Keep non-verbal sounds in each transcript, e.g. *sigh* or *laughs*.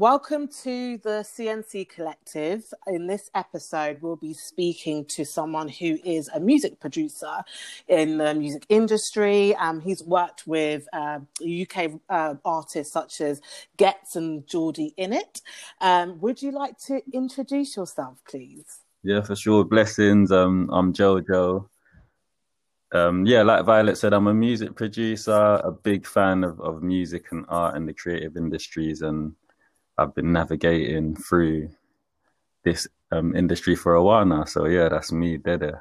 Welcome to the CNC Collective. In this episode, we'll be speaking to someone who is a music producer in the music industry. Um, he's worked with uh, UK uh, artists such as Ghetts and Geordie Innit. Um, would you like to introduce yourself, please? Yeah, for sure. Blessings. Um, I'm Jojo. Um, yeah, like Violet said, I'm a music producer, a big fan of, of music and art and the creative industries, and I've been navigating through this um, industry for a while now. So yeah, that's me, Dede.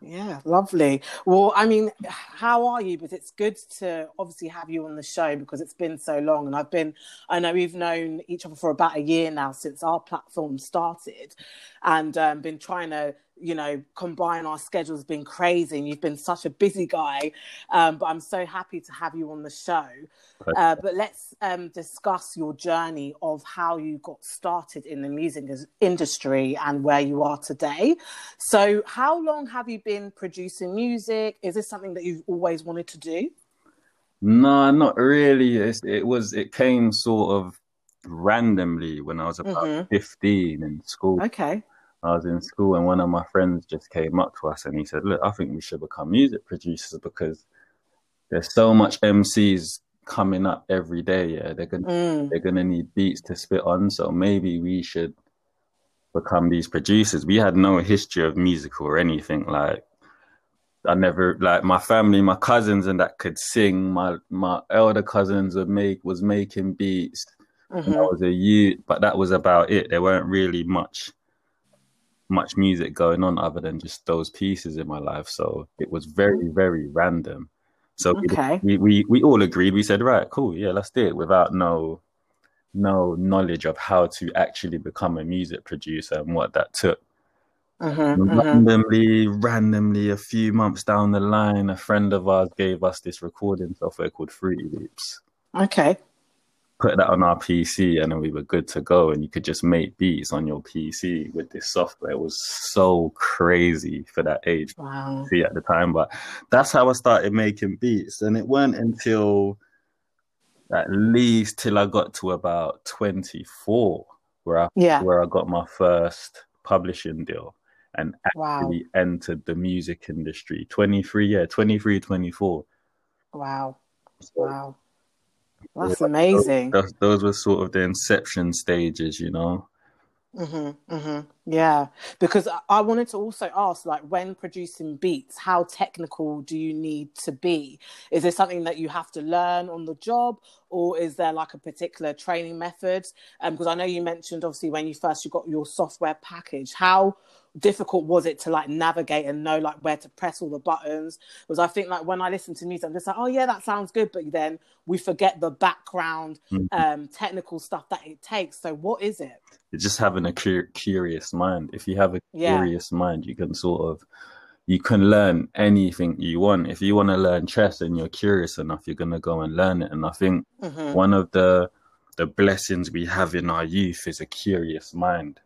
Yeah, lovely. Well, I mean, how are you? But it's good to obviously have you on the show because it's been so long. And I've been, I know we've known each other for about a year now since our platform started and um, been trying to you know, combine our schedules been crazy and you've been such a busy guy. Um, but I'm so happy to have you on the show. Uh, but let's um, discuss your journey of how you got started in the music industry and where you are today. So, how long have you been producing music? Is this something that you've always wanted to do? No, not really. It's, it was, it came sort of randomly when I was about mm-hmm. 15 in school. Okay I was in school and one of my friends just came up to us and he said, Look, I think we should become music producers because there's so much MCs coming up every day. Yeah, they're gonna mm. they're gonna need beats to spit on. So maybe we should become these producers. We had no history of musical or anything. Like I never like my family, my cousins and that could sing. My my elder cousins would make was making beats. Mm-hmm. I was a youth, but that was about it. There weren't really much much music going on other than just those pieces in my life. So it was very, very random. So okay. we, we, we all agreed. We said, right, cool, yeah, let's do it without no no knowledge of how to actually become a music producer and what that took. Mm-hmm, randomly, mm-hmm. randomly, a few months down the line, a friend of ours gave us this recording software called Fruity Loops. Okay put that on our PC and then we were good to go. And you could just make beats on your PC with this software. It was so crazy for that age wow. at the time. But that's how I started making beats. And it weren't until at least till I got to about 24 where I, yeah. where I got my first publishing deal and actually wow. entered the music industry. 23, yeah, 23, 24. Wow. Wow. That's amazing. Those, those, were sort of the inception stages, you know. Mm-hmm, mm-hmm. Yeah, because I wanted to also ask, like, when producing beats, how technical do you need to be? Is there something that you have to learn on the job, or is there like a particular training method? Um, because I know you mentioned obviously when you first you got your software package, how difficult was it to like navigate and know like where to press all the buttons? Because i think like when i listen to music i'm just like oh yeah that sounds good. But then we forget the background mm-hmm. um technical stuff that it takes. So what is it? It's just having a cur- curious mind. If you have a yeah. curious mind you can sort of you can learn anything you want. If you want to learn chess and you're curious enough you're going to go and learn it. And i think mm-hmm. one of the the blessings we have in our youth is a curious mind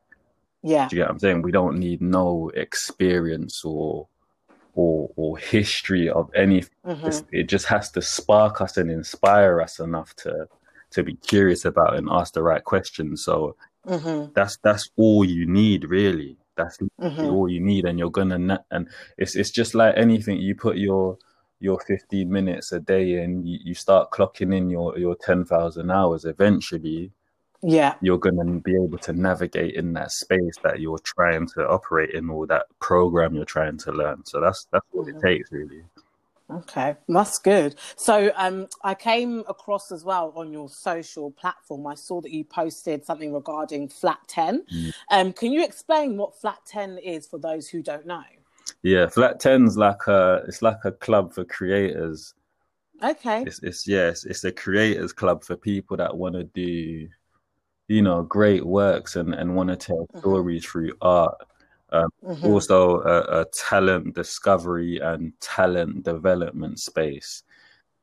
yeah. Do you get what I'm saying? We don't need no experience or or or history of anything. Mm-hmm. It just has to spark us and inspire us enough to to be curious about and ask the right questions. So mm-hmm. that's that's all you need, really. That's mm-hmm. all you need, and you're gonna na- and it's it's just like anything. You put your your 15 minutes a day in, you, you start clocking in your your 10,000 hours. Eventually, yeah. you're going to be able to navigate in that space that you're trying to operate in or that program you're trying to learn. So that's that's what mm-hmm. it takes really. Okay. That's good. So um i came across as well on your social platform i saw that you posted something regarding flat 10 mm. um can you explain what flat 10 is for those who don't know? Yeah flat 10's like a it's like a club for creators. Okay. It's, it's yes it's a creators club for people that want to do you know great works and and want to tell mm-hmm. stories through art um, mm-hmm. also a, a, talent discovery and talent development space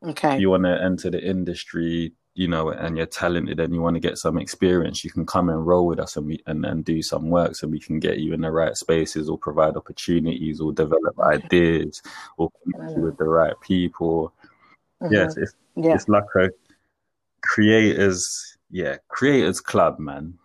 okay if you want to enter the industry you know and you're talented and you want to get some experience you can come and roll with us and we and, and do some work so we can get you in the right spaces or provide opportunities or develop ideas or connect you with the right people mm-hmm. yes it's, yeah. it's like a creators yeah, creators club, man.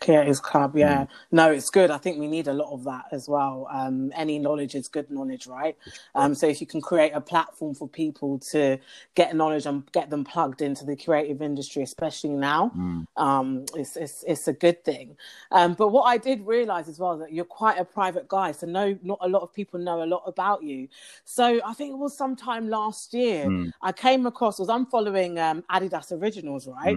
Creators Club, yeah. Mm. No, it's good. I think we need a lot of that as well. Um, any knowledge is good knowledge, right? Um, so if you can create a platform for people to get knowledge and get them plugged into the creative industry, especially now, mm. um, it's, it's, it's a good thing. Um, but what I did realize as well that you're quite a private guy, so no, not a lot of people know a lot about you. So I think it was sometime last year mm. I came across was I'm following um, Adidas Originals, right?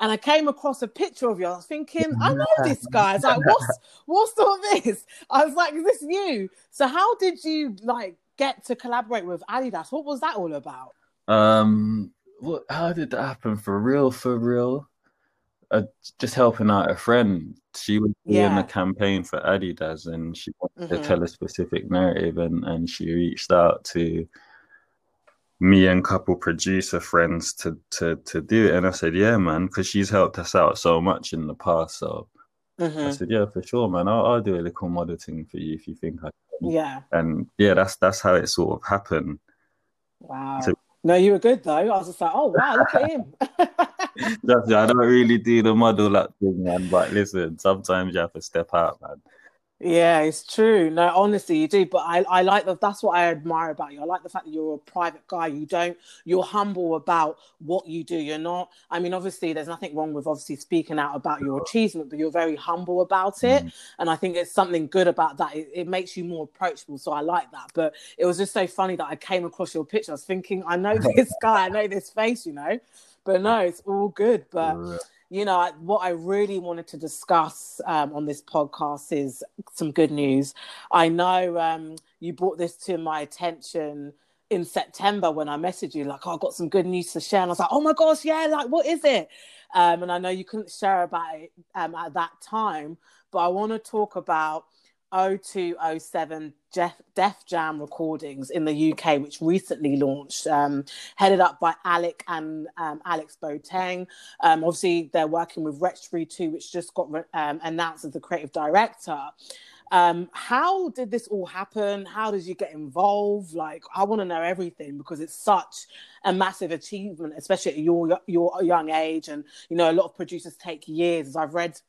And I came across a picture of you. I was thinking, I know this guy. I was like, what's *laughs* what's all this? I was like, is this you? So how did you like get to collaborate with Adidas? What was that all about? Um, what? How did that happen? For real? For real? Uh, just helping out a friend. She was yeah. doing a campaign for Adidas, and she wanted mm-hmm. to tell a specific narrative, and and she reached out to me and couple producer friends to to to do it. And i said yeah man because she's helped us out so much in the past so mm-hmm. i said yeah for sure man. I'll, I'll, do a little model thing for you if you think i can. Yeah. And yeah that's that's how it sort of happened. Wow. So, no you were good though. I was just like oh wow look at him. *laughs* I don't really do the model up thing man. But listen sometimes you have to step out man yeah, it's true. No, honestly, you do. But I, I like that. That's what I admire about you. I like the fact that you're a private guy. You don't, you're humble about what you do. You're not, I mean, obviously, there's nothing wrong with obviously speaking out about your achievement, but you're very humble about it. Mm. And I think it's something good about that. It, it, makes you more approachable. So I like that. But it was just so funny that I came across your picture. I was thinking, I know *laughs* this guy, I know this face, you know. But no, it's all good. But you know, what I really wanted to discuss um, on this podcast is some good news. I know um, you brought this to my attention in September when I messaged you, like, oh, I've got some good news to share. And I was like, oh my gosh, yeah, like, what is it? Um, and I know you couldn't share about it um, at that time, but I want to talk about 0207 Def, Jam recordings in the UK, which recently launched, um, headed up by Alec and um, Alex Boateng. Um, obviously, they're working with Wretch 32, which just got um, announced as the creative director. Um, how did this all happen? How did you get involved? Like, I want to know everything because it's such a massive achievement, especially at your your young age. And you know, a lot of producers take years. As I've read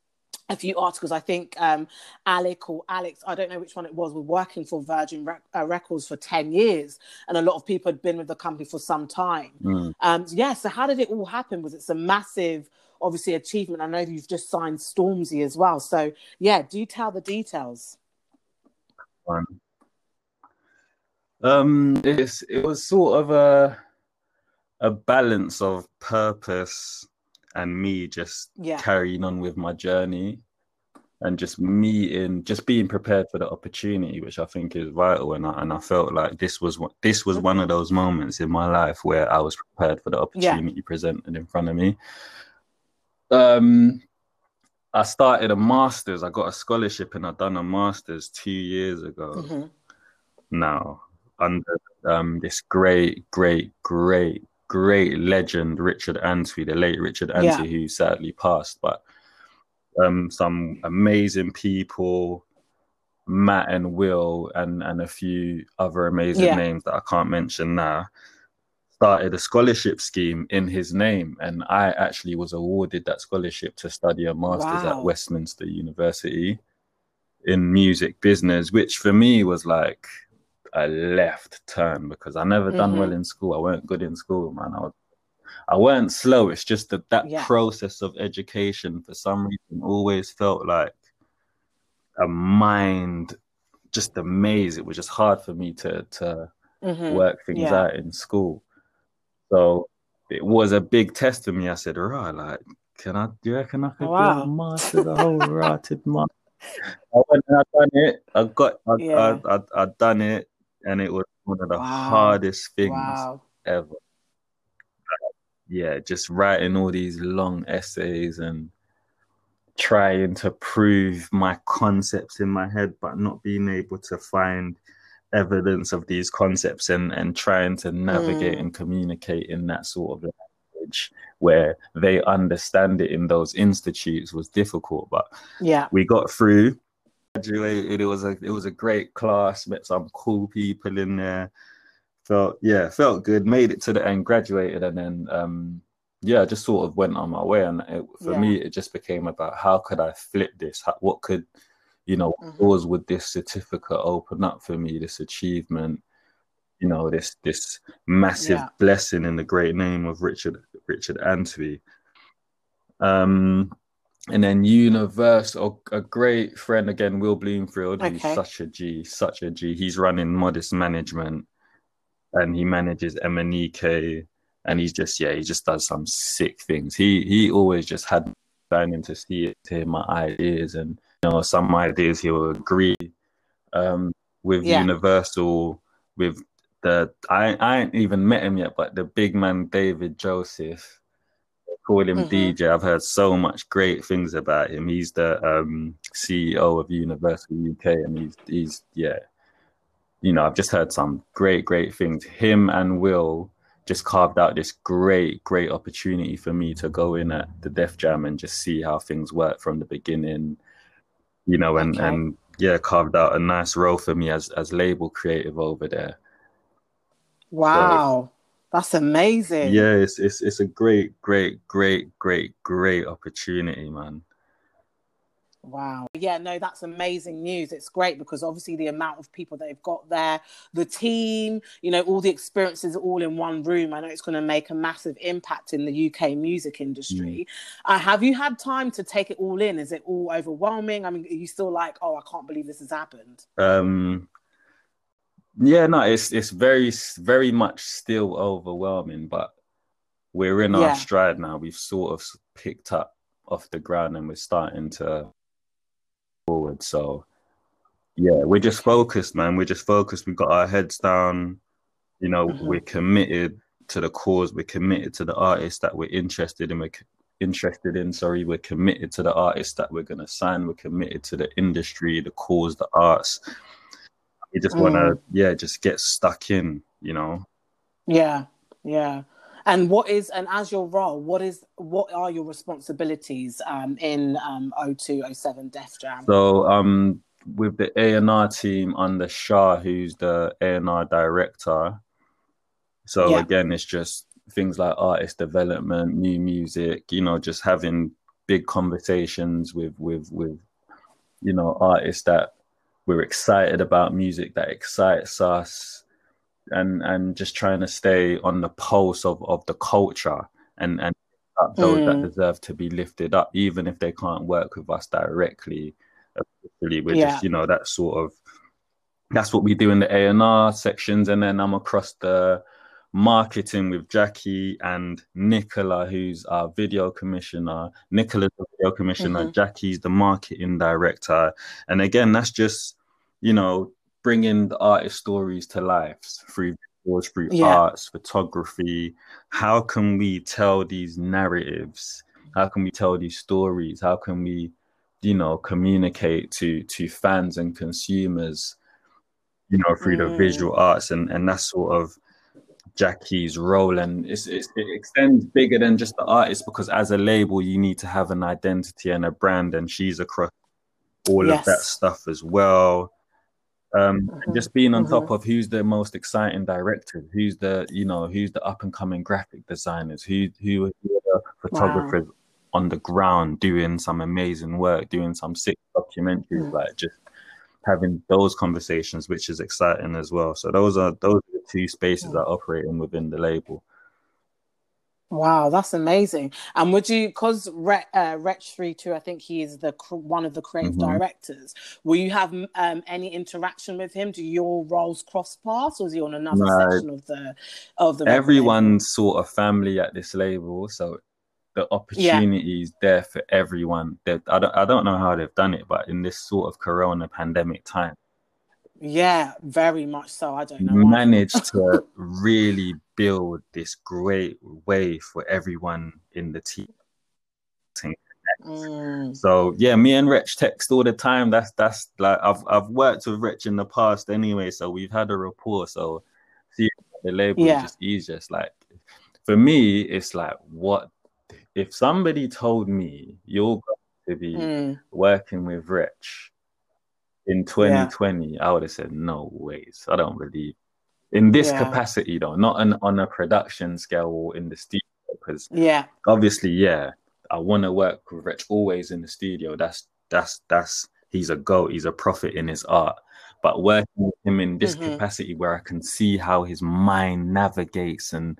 a few articles. I think um, Alec or Alex, I don't know which one it was, were working for Virgin Rec- uh, Records for 10 years. And a lot of people had been with the company for some time. Mm. Um, yeah, so how did it all happen? Was it a massive, obviously, achievement? I know you've just signed Stormzy as well. So, yeah, do tell the details. Um, it was sort of a, a balance of purpose and me just yeah. carrying on with my journey and just me meeting just being prepared for the opportunity which i think is vital and i, and I felt like this was what this was one of those moments in my life where i was prepared for the opportunity yeah. presented in front of me um i started a master's i got a scholarship and i done a master's two years ago mm-hmm. now under um this great great great great legend Richard Antwi, the late Richard Antwi, yeah. who sadly passed, but um, some amazing people, Matt and Will, and and a few other amazing yeah. names that I can't mention now, started a scholarship scheme in his name, and I actually was awarded that scholarship to study a master's wow. at Westminster University in music business, which for me was like a left turn because I never mm-hmm. done well mm-hmm. in school. I weren't good in school, man. I was, I weren't slow. It's just that that yeah. process of education for some reason always felt like a mind just a maze. It was just hard for me to to mm-hmm. work things yeah. out in school. So it was a big test for me. I said, right, like, can I do you reckon I could wow. a master the whole *laughs* rotted master? I went and I done it. I got I, yeah. I, I, I done it and it was one of the wow. hardest things wow. ever. Yeah, just writing all these long essays and trying to prove my concepts in my head, but not being able to find evidence of these concepts and, and trying to navigate mm. and communicate in that sort of language where they understand it in those institutes was difficult. But yeah, we got through graduated. It was a it was a great class. Met some cool people in there. Felt yeah, felt good. Made it to the end. Graduated, and then um, yeah, I just sort of went on my way, and it, for Yeah. me, it just became about how could I flip this? How, what could, you know, what Mhm. doors would this certificate open up for me? This achievement, you know, this this massive Yeah. blessing in the great name of Richard Richard Antwi. Um, and then Universal, a great friend again, Will Bloomfield, Okay. such a G, such a G. He's running Modest Management, and he manages MNEK, and he's just yeah, he just does some sick things. He he always just had planning to see it, to hear my ideas, and you know some ideas he will agree. Um, with Yeah. Universal, with the I I ain't even met him yet, but the big man David Joseph call him Mhm. DJ. I've heard so much great things about him. He's the um, CEO of Universal UK, and he's he's yeah, you know, I've just heard some great great things. Him and Will just carved out this great great opportunity for me to go in at the Def Jam and just see how things work from the beginning, you know, and Okay. and yeah, carved out a nice role for me as as label creative over there. Wow. That's amazing. Yeah, it's it's it's a great, great, great, great, great opportunity, man. Wow. Yeah, no, that's amazing news. It's great because obviously the amount of people that they've got there, the team, you know, all the experiences all in one room. I know it's going to make a massive impact in the UK music industry. Uh, have you had time to take it all in? Is it all overwhelming? I mean, are you still like, oh, I can't believe this has happened? Um, yeah, no, it's it's very very much still overwhelming, but we're in Yeah. our stride now. We've sort of picked up off the ground and we're starting to forward. So yeah, we're just focused, man. We're just focused. We've got our heads down. You know, Mhm. we're committed to the cause. We're committed to the artists that we're interested in. We're interested in. Sorry, we're committed to the artists that we're gonna sign. We're committed to the industry, the cause, the arts. We just want to, yeah, just get stuck in. You know. Yeah, yeah. And what is and as your role, what is what are your responsibilities um, in um, 0207 Def Jam? So um with the A and R team under Shah, who's the A and R director. So Yeah. again, it's just things like artist development, new music, you know, just having big conversations with with with you know artists that we're excited about music that excites us and and just trying to stay on the pulse of of the culture and and those Mm. that deserve to be lifted up even if they can't work with us directly officially we're Yeah. just you know that sort of that's what we do in the A&R sections and then I'm across the marketing with Jackie and Nicola who's our video commissioner. Nicola's the video commissioner. Mhm. Jackie's the marketing director. And again that's just you know bringing the artist stories to life through visuals through Yeah. arts photography. How can we tell these narratives? How can we tell these stories? How can we you know communicate to to fans and consumers you know through the Mm. visual arts? And and that's sort of Jackie's role and it's, it's, it extends bigger than just the artist because as a label you need to have an identity and a brand and she's across all of that stuff as well. Um Mhm. just being on top of who's the most exciting directors who's the you know who's the up and coming graphic designers who who are the photographers on the ground doing some amazing work doing some sick documentaries Mm. like just having those conversations which is exciting as well. So those are those two spaces Mm. that operate in within the label Wow, that's amazing. And would you, because Re, uh, Wretch32, I think he is the one of the creative Mhm. directors. Will you have um, any interaction with him? Do your roles cross paths, or is he on another No. section of the of the? everyone's sort of family at this label so the opportunity is there for everyone That I don't, I don't know how they've done it but in this sort of corona pandemic time Yeah, very much so. I don't know. managed to really build this great way for everyone in the team Mm, so yeah me and Wretch text all the time that's that's like I've I've worked with Wretch in the past anyway so we've had a rapport so see the label Yeah. is just easier it's like for me it's like what if somebody told me you're going to be mm, working with Wretch in 2020, I would have said no ways. I don't believe in this Yeah. capacity though, not on, on a production scale or in the studio because yeah, obviously, yeah, I want to work with Wretch always in the studio. That's that's that's he's a goat. He's a prophet in his art. But working with him in this mm-hmm. capacity where I can see how his mind navigates and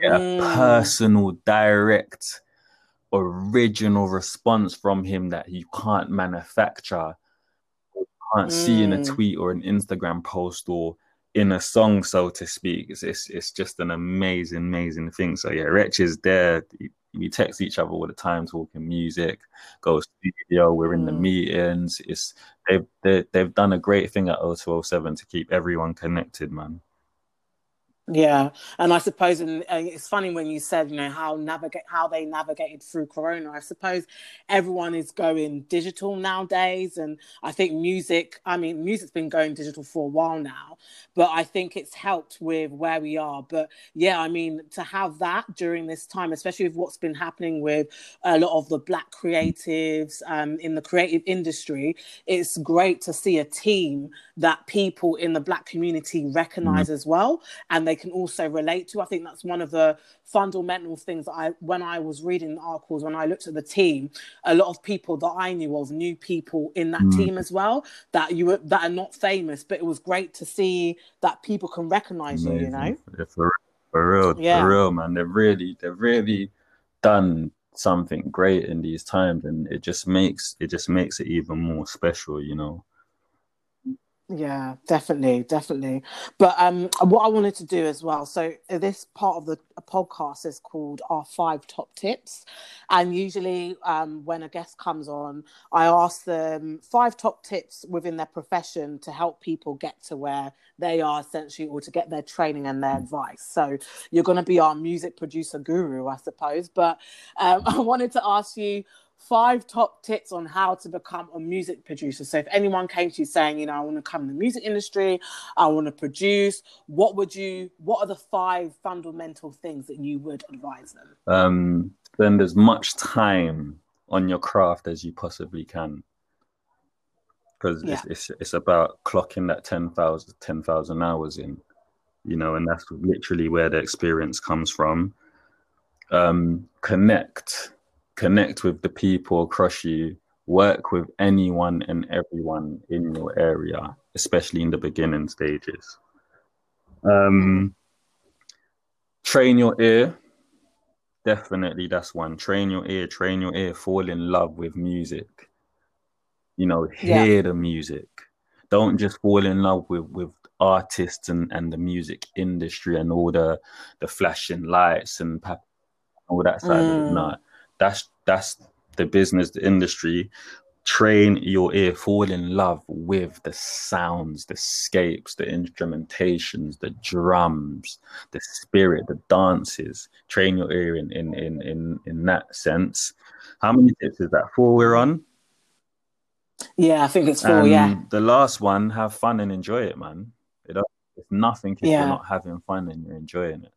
get mm. a personal, direct, original response from him that you can't manufacture, can't mm. see in a mm. tweet or an Instagram post or in a song, so to speak. It's, it's, it's just an amazing, amazing thing. So yeah, Wretch is there. We text each other all the time, talking music, go studio, we're in the mm. meetings. It's they've they, they've done a great thing at 0207 to keep everyone connected, man. Yeah, and I suppose, and it's funny when you said, you know, how navigate how they navigated through Corona. I suppose everyone is going digital nowadays, and I think music. I mean, music's been going digital for a while now, but I think it's helped with where we are. But yeah, I mean, to have that during this time, especially with what's been happening with a lot of the black creatives um, in the creative industry, it's great to see a team that people in the black community recognize mm-hmm. as well, and they can also relate to. I think that's one of the fundamental things that I, when I was reading the articles, when I looked at the team, a lot of people that I knew of knew people in that mm. team as well that you were that are not famous, but it was great to see that people can recognize Amazing. you. You know, yeah, for, for real, yeah. for real, man. They've really, they've really done something great in these times, and it just makes it just makes it even more special. You know. Yeah, definitely, definitely. But um, what I wanted to do as well. So this part of the podcast is called our five top tips, and usually um, when a guest comes on, I ask them five top tips within their profession to help people get to where they are essentially, or to get their training and their advice. So you're going to be our music producer guru, I suppose. But um, *laughs* I wanted to ask you five top tips on how to become a music producer. So if anyone came to you saying, you know, I want to come in the music industry, I want to produce, what would you what are the five fundamental things that you would advise them? Um spend as much time on your craft as you possibly can. Because yeah. it's, it's, it's about clocking that 10,000 10, hours in, you know, and that's literally where the experience comes from. Um, connect connect with the people across you, work with anyone and everyone in your area, especially in the beginning stages. Um, train your ear. Definitely, that's one. Train your ear, train your ear, fall in love with music. You know, hear yeah. the music. Don't just fall in love with, with artists and, and the music industry and all the the flashing lights and all that side mm. of it. Mm. No, that's that's the business, the industry. Train your ear, fall in love with the sounds, the scapes, the instrumentations, the drums, the spirit, the dances. Train your ear in in in in, in that sense. How many tips is that? Four we're on? Yeah, I think it's four. Um, yeah. The last one, have fun and enjoy it, man. It, it's nothing if yeah. you're not having fun and you're enjoying it.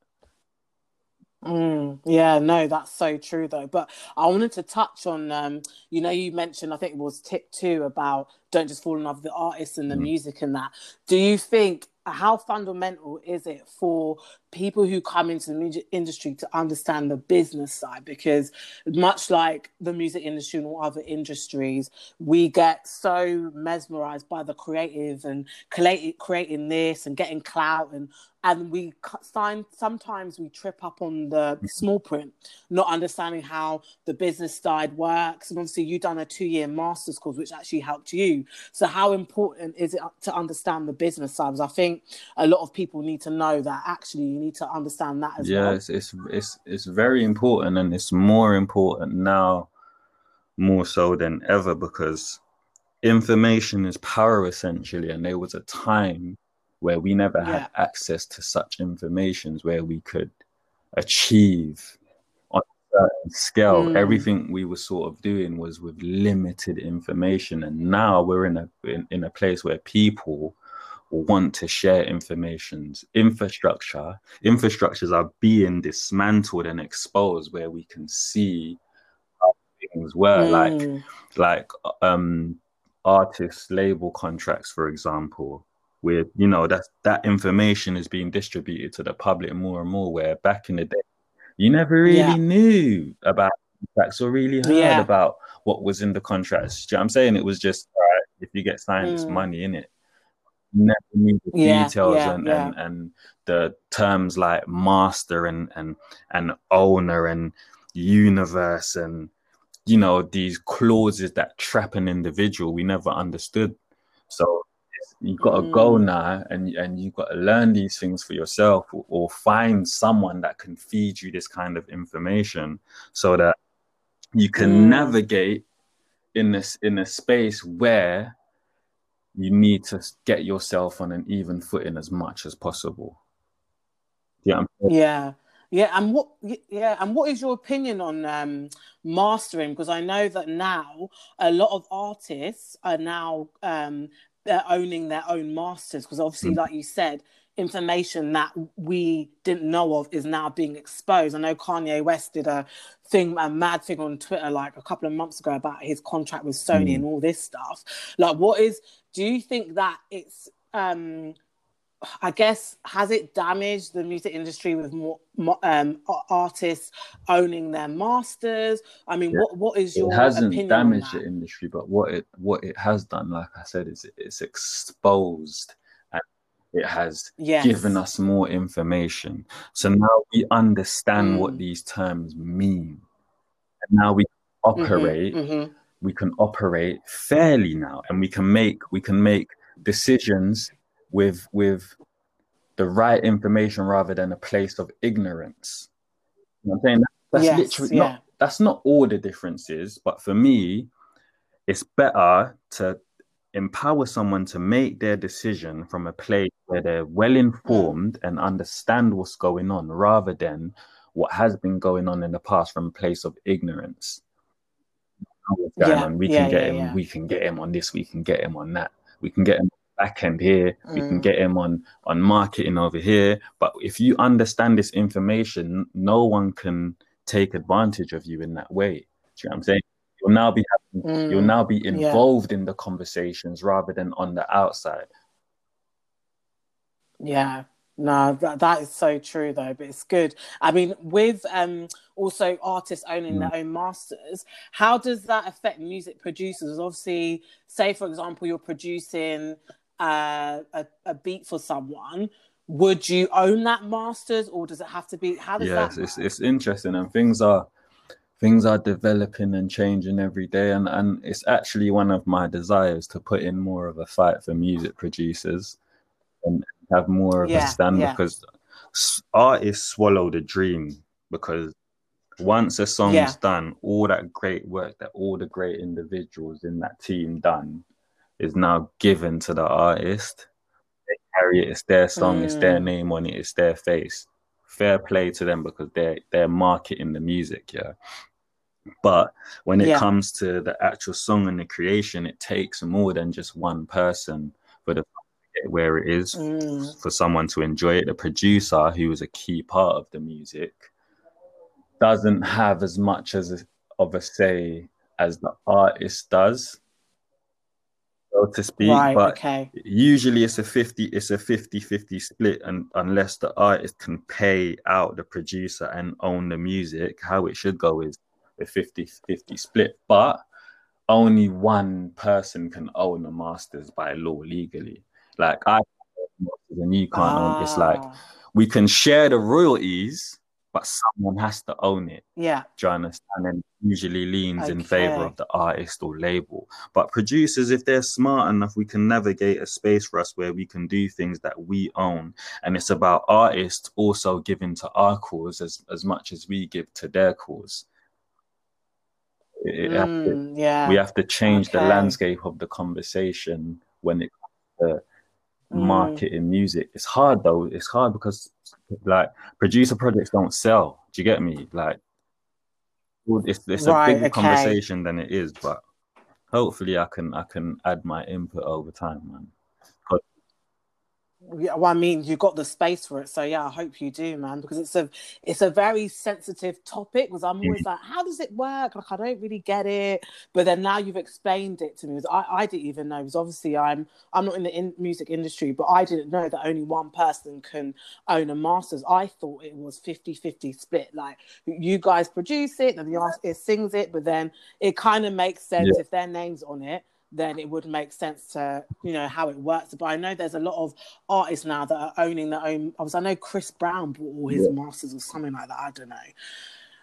Mm, yeah, no, that's so true though. But I wanted to touch on, um, you know, you mentioned, I think it was tip two about don't just fall in love with the artist and the mm. music and that. Do you think how fundamental is it for people who come into the music industry to understand the business side because much like the music industry and all other industries we get so mesmerized by the creative and creating this and getting clout and and we sign sometimes we trip up on the small print not understanding how the business side works and obviously you've done a two-year master's course which actually helped you so how important is it to understand the business side because i think a lot of people need to know that actually you need to understand that as yeah, well it's, it's it's it's very important and it's more important now more so than ever because information is power essentially and there was a time where we never yeah. had access to such informations where we could achieve on a certain scale. Mm. Everything we were sort of doing was with limited information, and now we're in a in, in a place where people want to share informations infrastructure infrastructures are being dismantled and exposed where we can see how things were mm. like like um artist label contracts for example with you know that that information is being distributed to the public more and more where back in the day you never really yeah. knew about contracts or really heard Yeah. about what was in the contracts. Do you know what I'm saying? It was just all right, if you get signed, it's Mm. money in it. Never knew the Yeah, details and, and and the terms like master and and and owner and universe and you know these clauses that trap an individual. We never understood. So you got to go Mm. now and and you've got to learn these things for yourself or, or find someone that can feed you this kind of information so that you can Mm. navigate in this in a space where you need to get yourself on an even footing as much as possible yeah I'm? Yeah. Yeah, and what yeah, and what is your opinion on um mastering? Because I know that now a lot of artists are now um they're owning their own masters because obviously, Mm. like you said, information that we didn't know of is now being exposed. I know Kanye West did a thing, a mad thing on Twitter like a couple of months ago about his contract with Sony Mm. and all this stuff. Like, what is? Do you think that it's um I guess has it damaged the music industry with more, mo um, artists owning their masters? I mean, Yeah. what what is your it hasn't damaged the industry but what it what it has done like i said is it's exposed and it has Yes. given us more information so now we understand what Mm. these terms mean and now we Mhm, operate mhm. we can operate fairly now and we can make we can make decisions with with the right information rather than a place of ignorance you know i'm saying that's Yes, literally yeah. not that's not all the differences but for me it's better to empower someone to make their decision from a place where they're well informed and understand what's going on rather than what has been going on in the past from a place of ignorance Yeah, on. We yeah, can get yeah, him. We can get him on this. We can get him on that. We can get him back end here. We can Mm. get him on on marketing over here. But if you understand this information, no one can take advantage of you in that way. Do you know what I'm saying? You'll now be having, you'll Mm. now be Yeah. involved in the conversations rather than on the outside. Yeah, no, that, that is so true though, but it's good. I mean, with um also artists owning Mm. their own masters, how does that affect music producers? Obviously, say for example, you're producing uh, a, a beat for someone, would you own that masters or does it have to be how does Yes, that it's it's interesting and things are things are developing and changing every day and, and it's actually one of my desires to put in more of a fight for music producers and have more of a Yeah, stand yeah. because artists swallow the dream because once a song's Yeah. done all that great work that all the great individuals in that team done is now given to the artist. They carry it. It's their song. It's their Mm. name on it. It's their face. Fair play to them because they're they're marketing the music yeah. But when it Yeah. comes to the actual song and the creation it takes more than just one person for the song to get where it is. Mm. for someone to enjoy it. The producer who is a key part of the music doesn't have as much as a, of a say as the artist does so to speak Right, but okay. usually it's a 50 it's a 50 50 split and unless the artist can pay out the producer and own the music how it should go is a 50 50 split. But only one person can own the masters by law legally. Like i and you can't own it's like Ah, we can share the royalties but someone has to own it yeah. do you understand? And usually leans in favor of the artist or label. But producers, if they're smart enough, we can navigate a space for us where we can do things that we own. And it's about artists also giving to our cause as, as much as we give to their cause. It- it to- Mm, yeah. we have to change the landscape of the conversation when it comes to Mm. marketing music. It's hard though. It's hard because like producer projects don't sell. Do you get me? Like it's it's a bigger okay. conversation than it is, but hopefully I can I can add my input over time, man. Yeah, well, I mean, you got the space for it, so yeah, I hope you do, man, because it's a it's a very sensitive topic. Because I'm always mm-hmm. like, how does it work? Like, I don't really get it. But then now you've explained it to me. I, I didn't even know. Because obviously, I'm I'm not in the in- music industry, but I didn't know that only one person can own a masters. I thought it was 50-50 split. Like you guys produce it, and the artist sings it, but then it kind of makes sense yeah. if their name's on it then it would make sense to you know how it works. But I know there's a lot of artists now that are owning their own. I was I know Chris Brown bought all his yeah. masters or something like that. I don't know.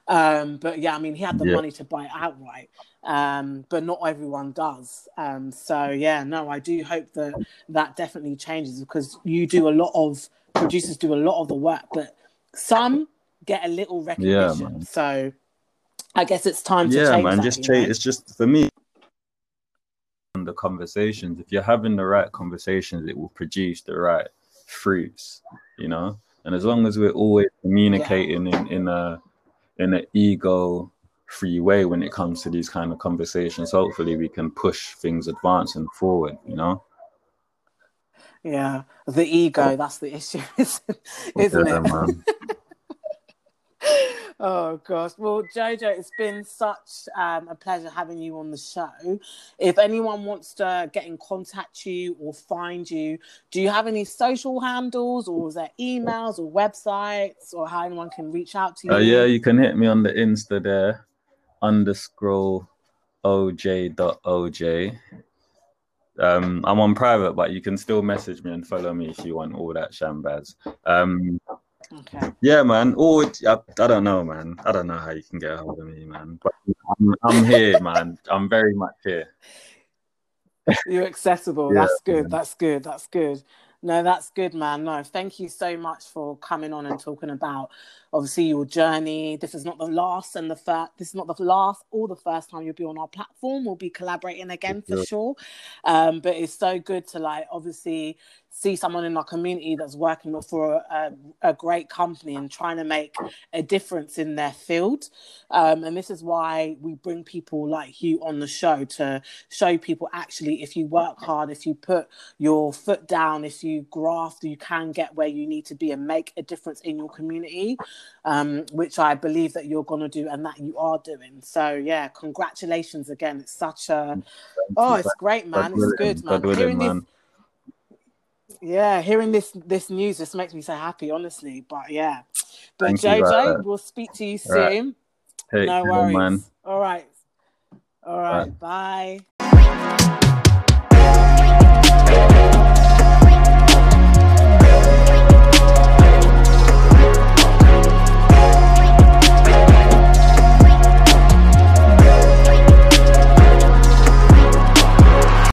Um, but yeah, I mean, he had the yeah. money to buy it outright, um, but not everyone does. Um, so yeah, no, I do hope that that definitely changes because you do a lot of producers do a lot of the work, but some get a little recognition. Yeah, so I guess it's time to yeah, man. That, just change. It's just for me the conversations. If you're having the right conversations, it will produce the right fruits, you know. And as long as we're always communicating yeah. in, in a in an ego free way when it comes to these kind of conversations, hopefully we can push things advancing forward, you know. Yeah, the ego, that's the issue, *laughs* isn't yeah, it? *laughs* Oh gosh. Well, Jojo, it's been such um, a pleasure having you on the show. If anyone wants to get in contact you or find you, do you have any social handles or is there emails or websites or how anyone can reach out to you? Uh, yeah, you can hit me on the Insta there, underscore oj.oj. Um, I'm on private, but you can still message me and follow me if you want all that shambaz. Um, Okay. Yeah, man. Or I, I don't know, man. I don't know how you can get a hold of me, man. But I'm, I'm here, man. I'm very much here. You're accessible. *laughs* Yeah, that's good. Man. That's good. That's good. No, that's good, man. No, thank you so much for coming on and talking about obviously your journey. This is not the last and the first. This is not the last or the first time you'll be on our platform. We'll be collaborating again for sure. Um, but it's so good to like obviously see someone in our community that's working for a, a, great company and trying to make a difference in their field. Um, and this is why we bring people like you on the show to show people actually, if you work hard, if you put your foot down, if you graft, you can get where you need to be and make a difference in your community, um, which I believe that you're going to do and that you are doing. So, yeah, congratulations again. It's such a, oh, it's great, man. It's good, man. Hearing this, yeah, hearing this this news just makes me so happy, honestly. But yeah, but Thank JJ, you, uh, we'll speak to you right. soon. No worries. Man. All right. All right. All right. Bye. bye.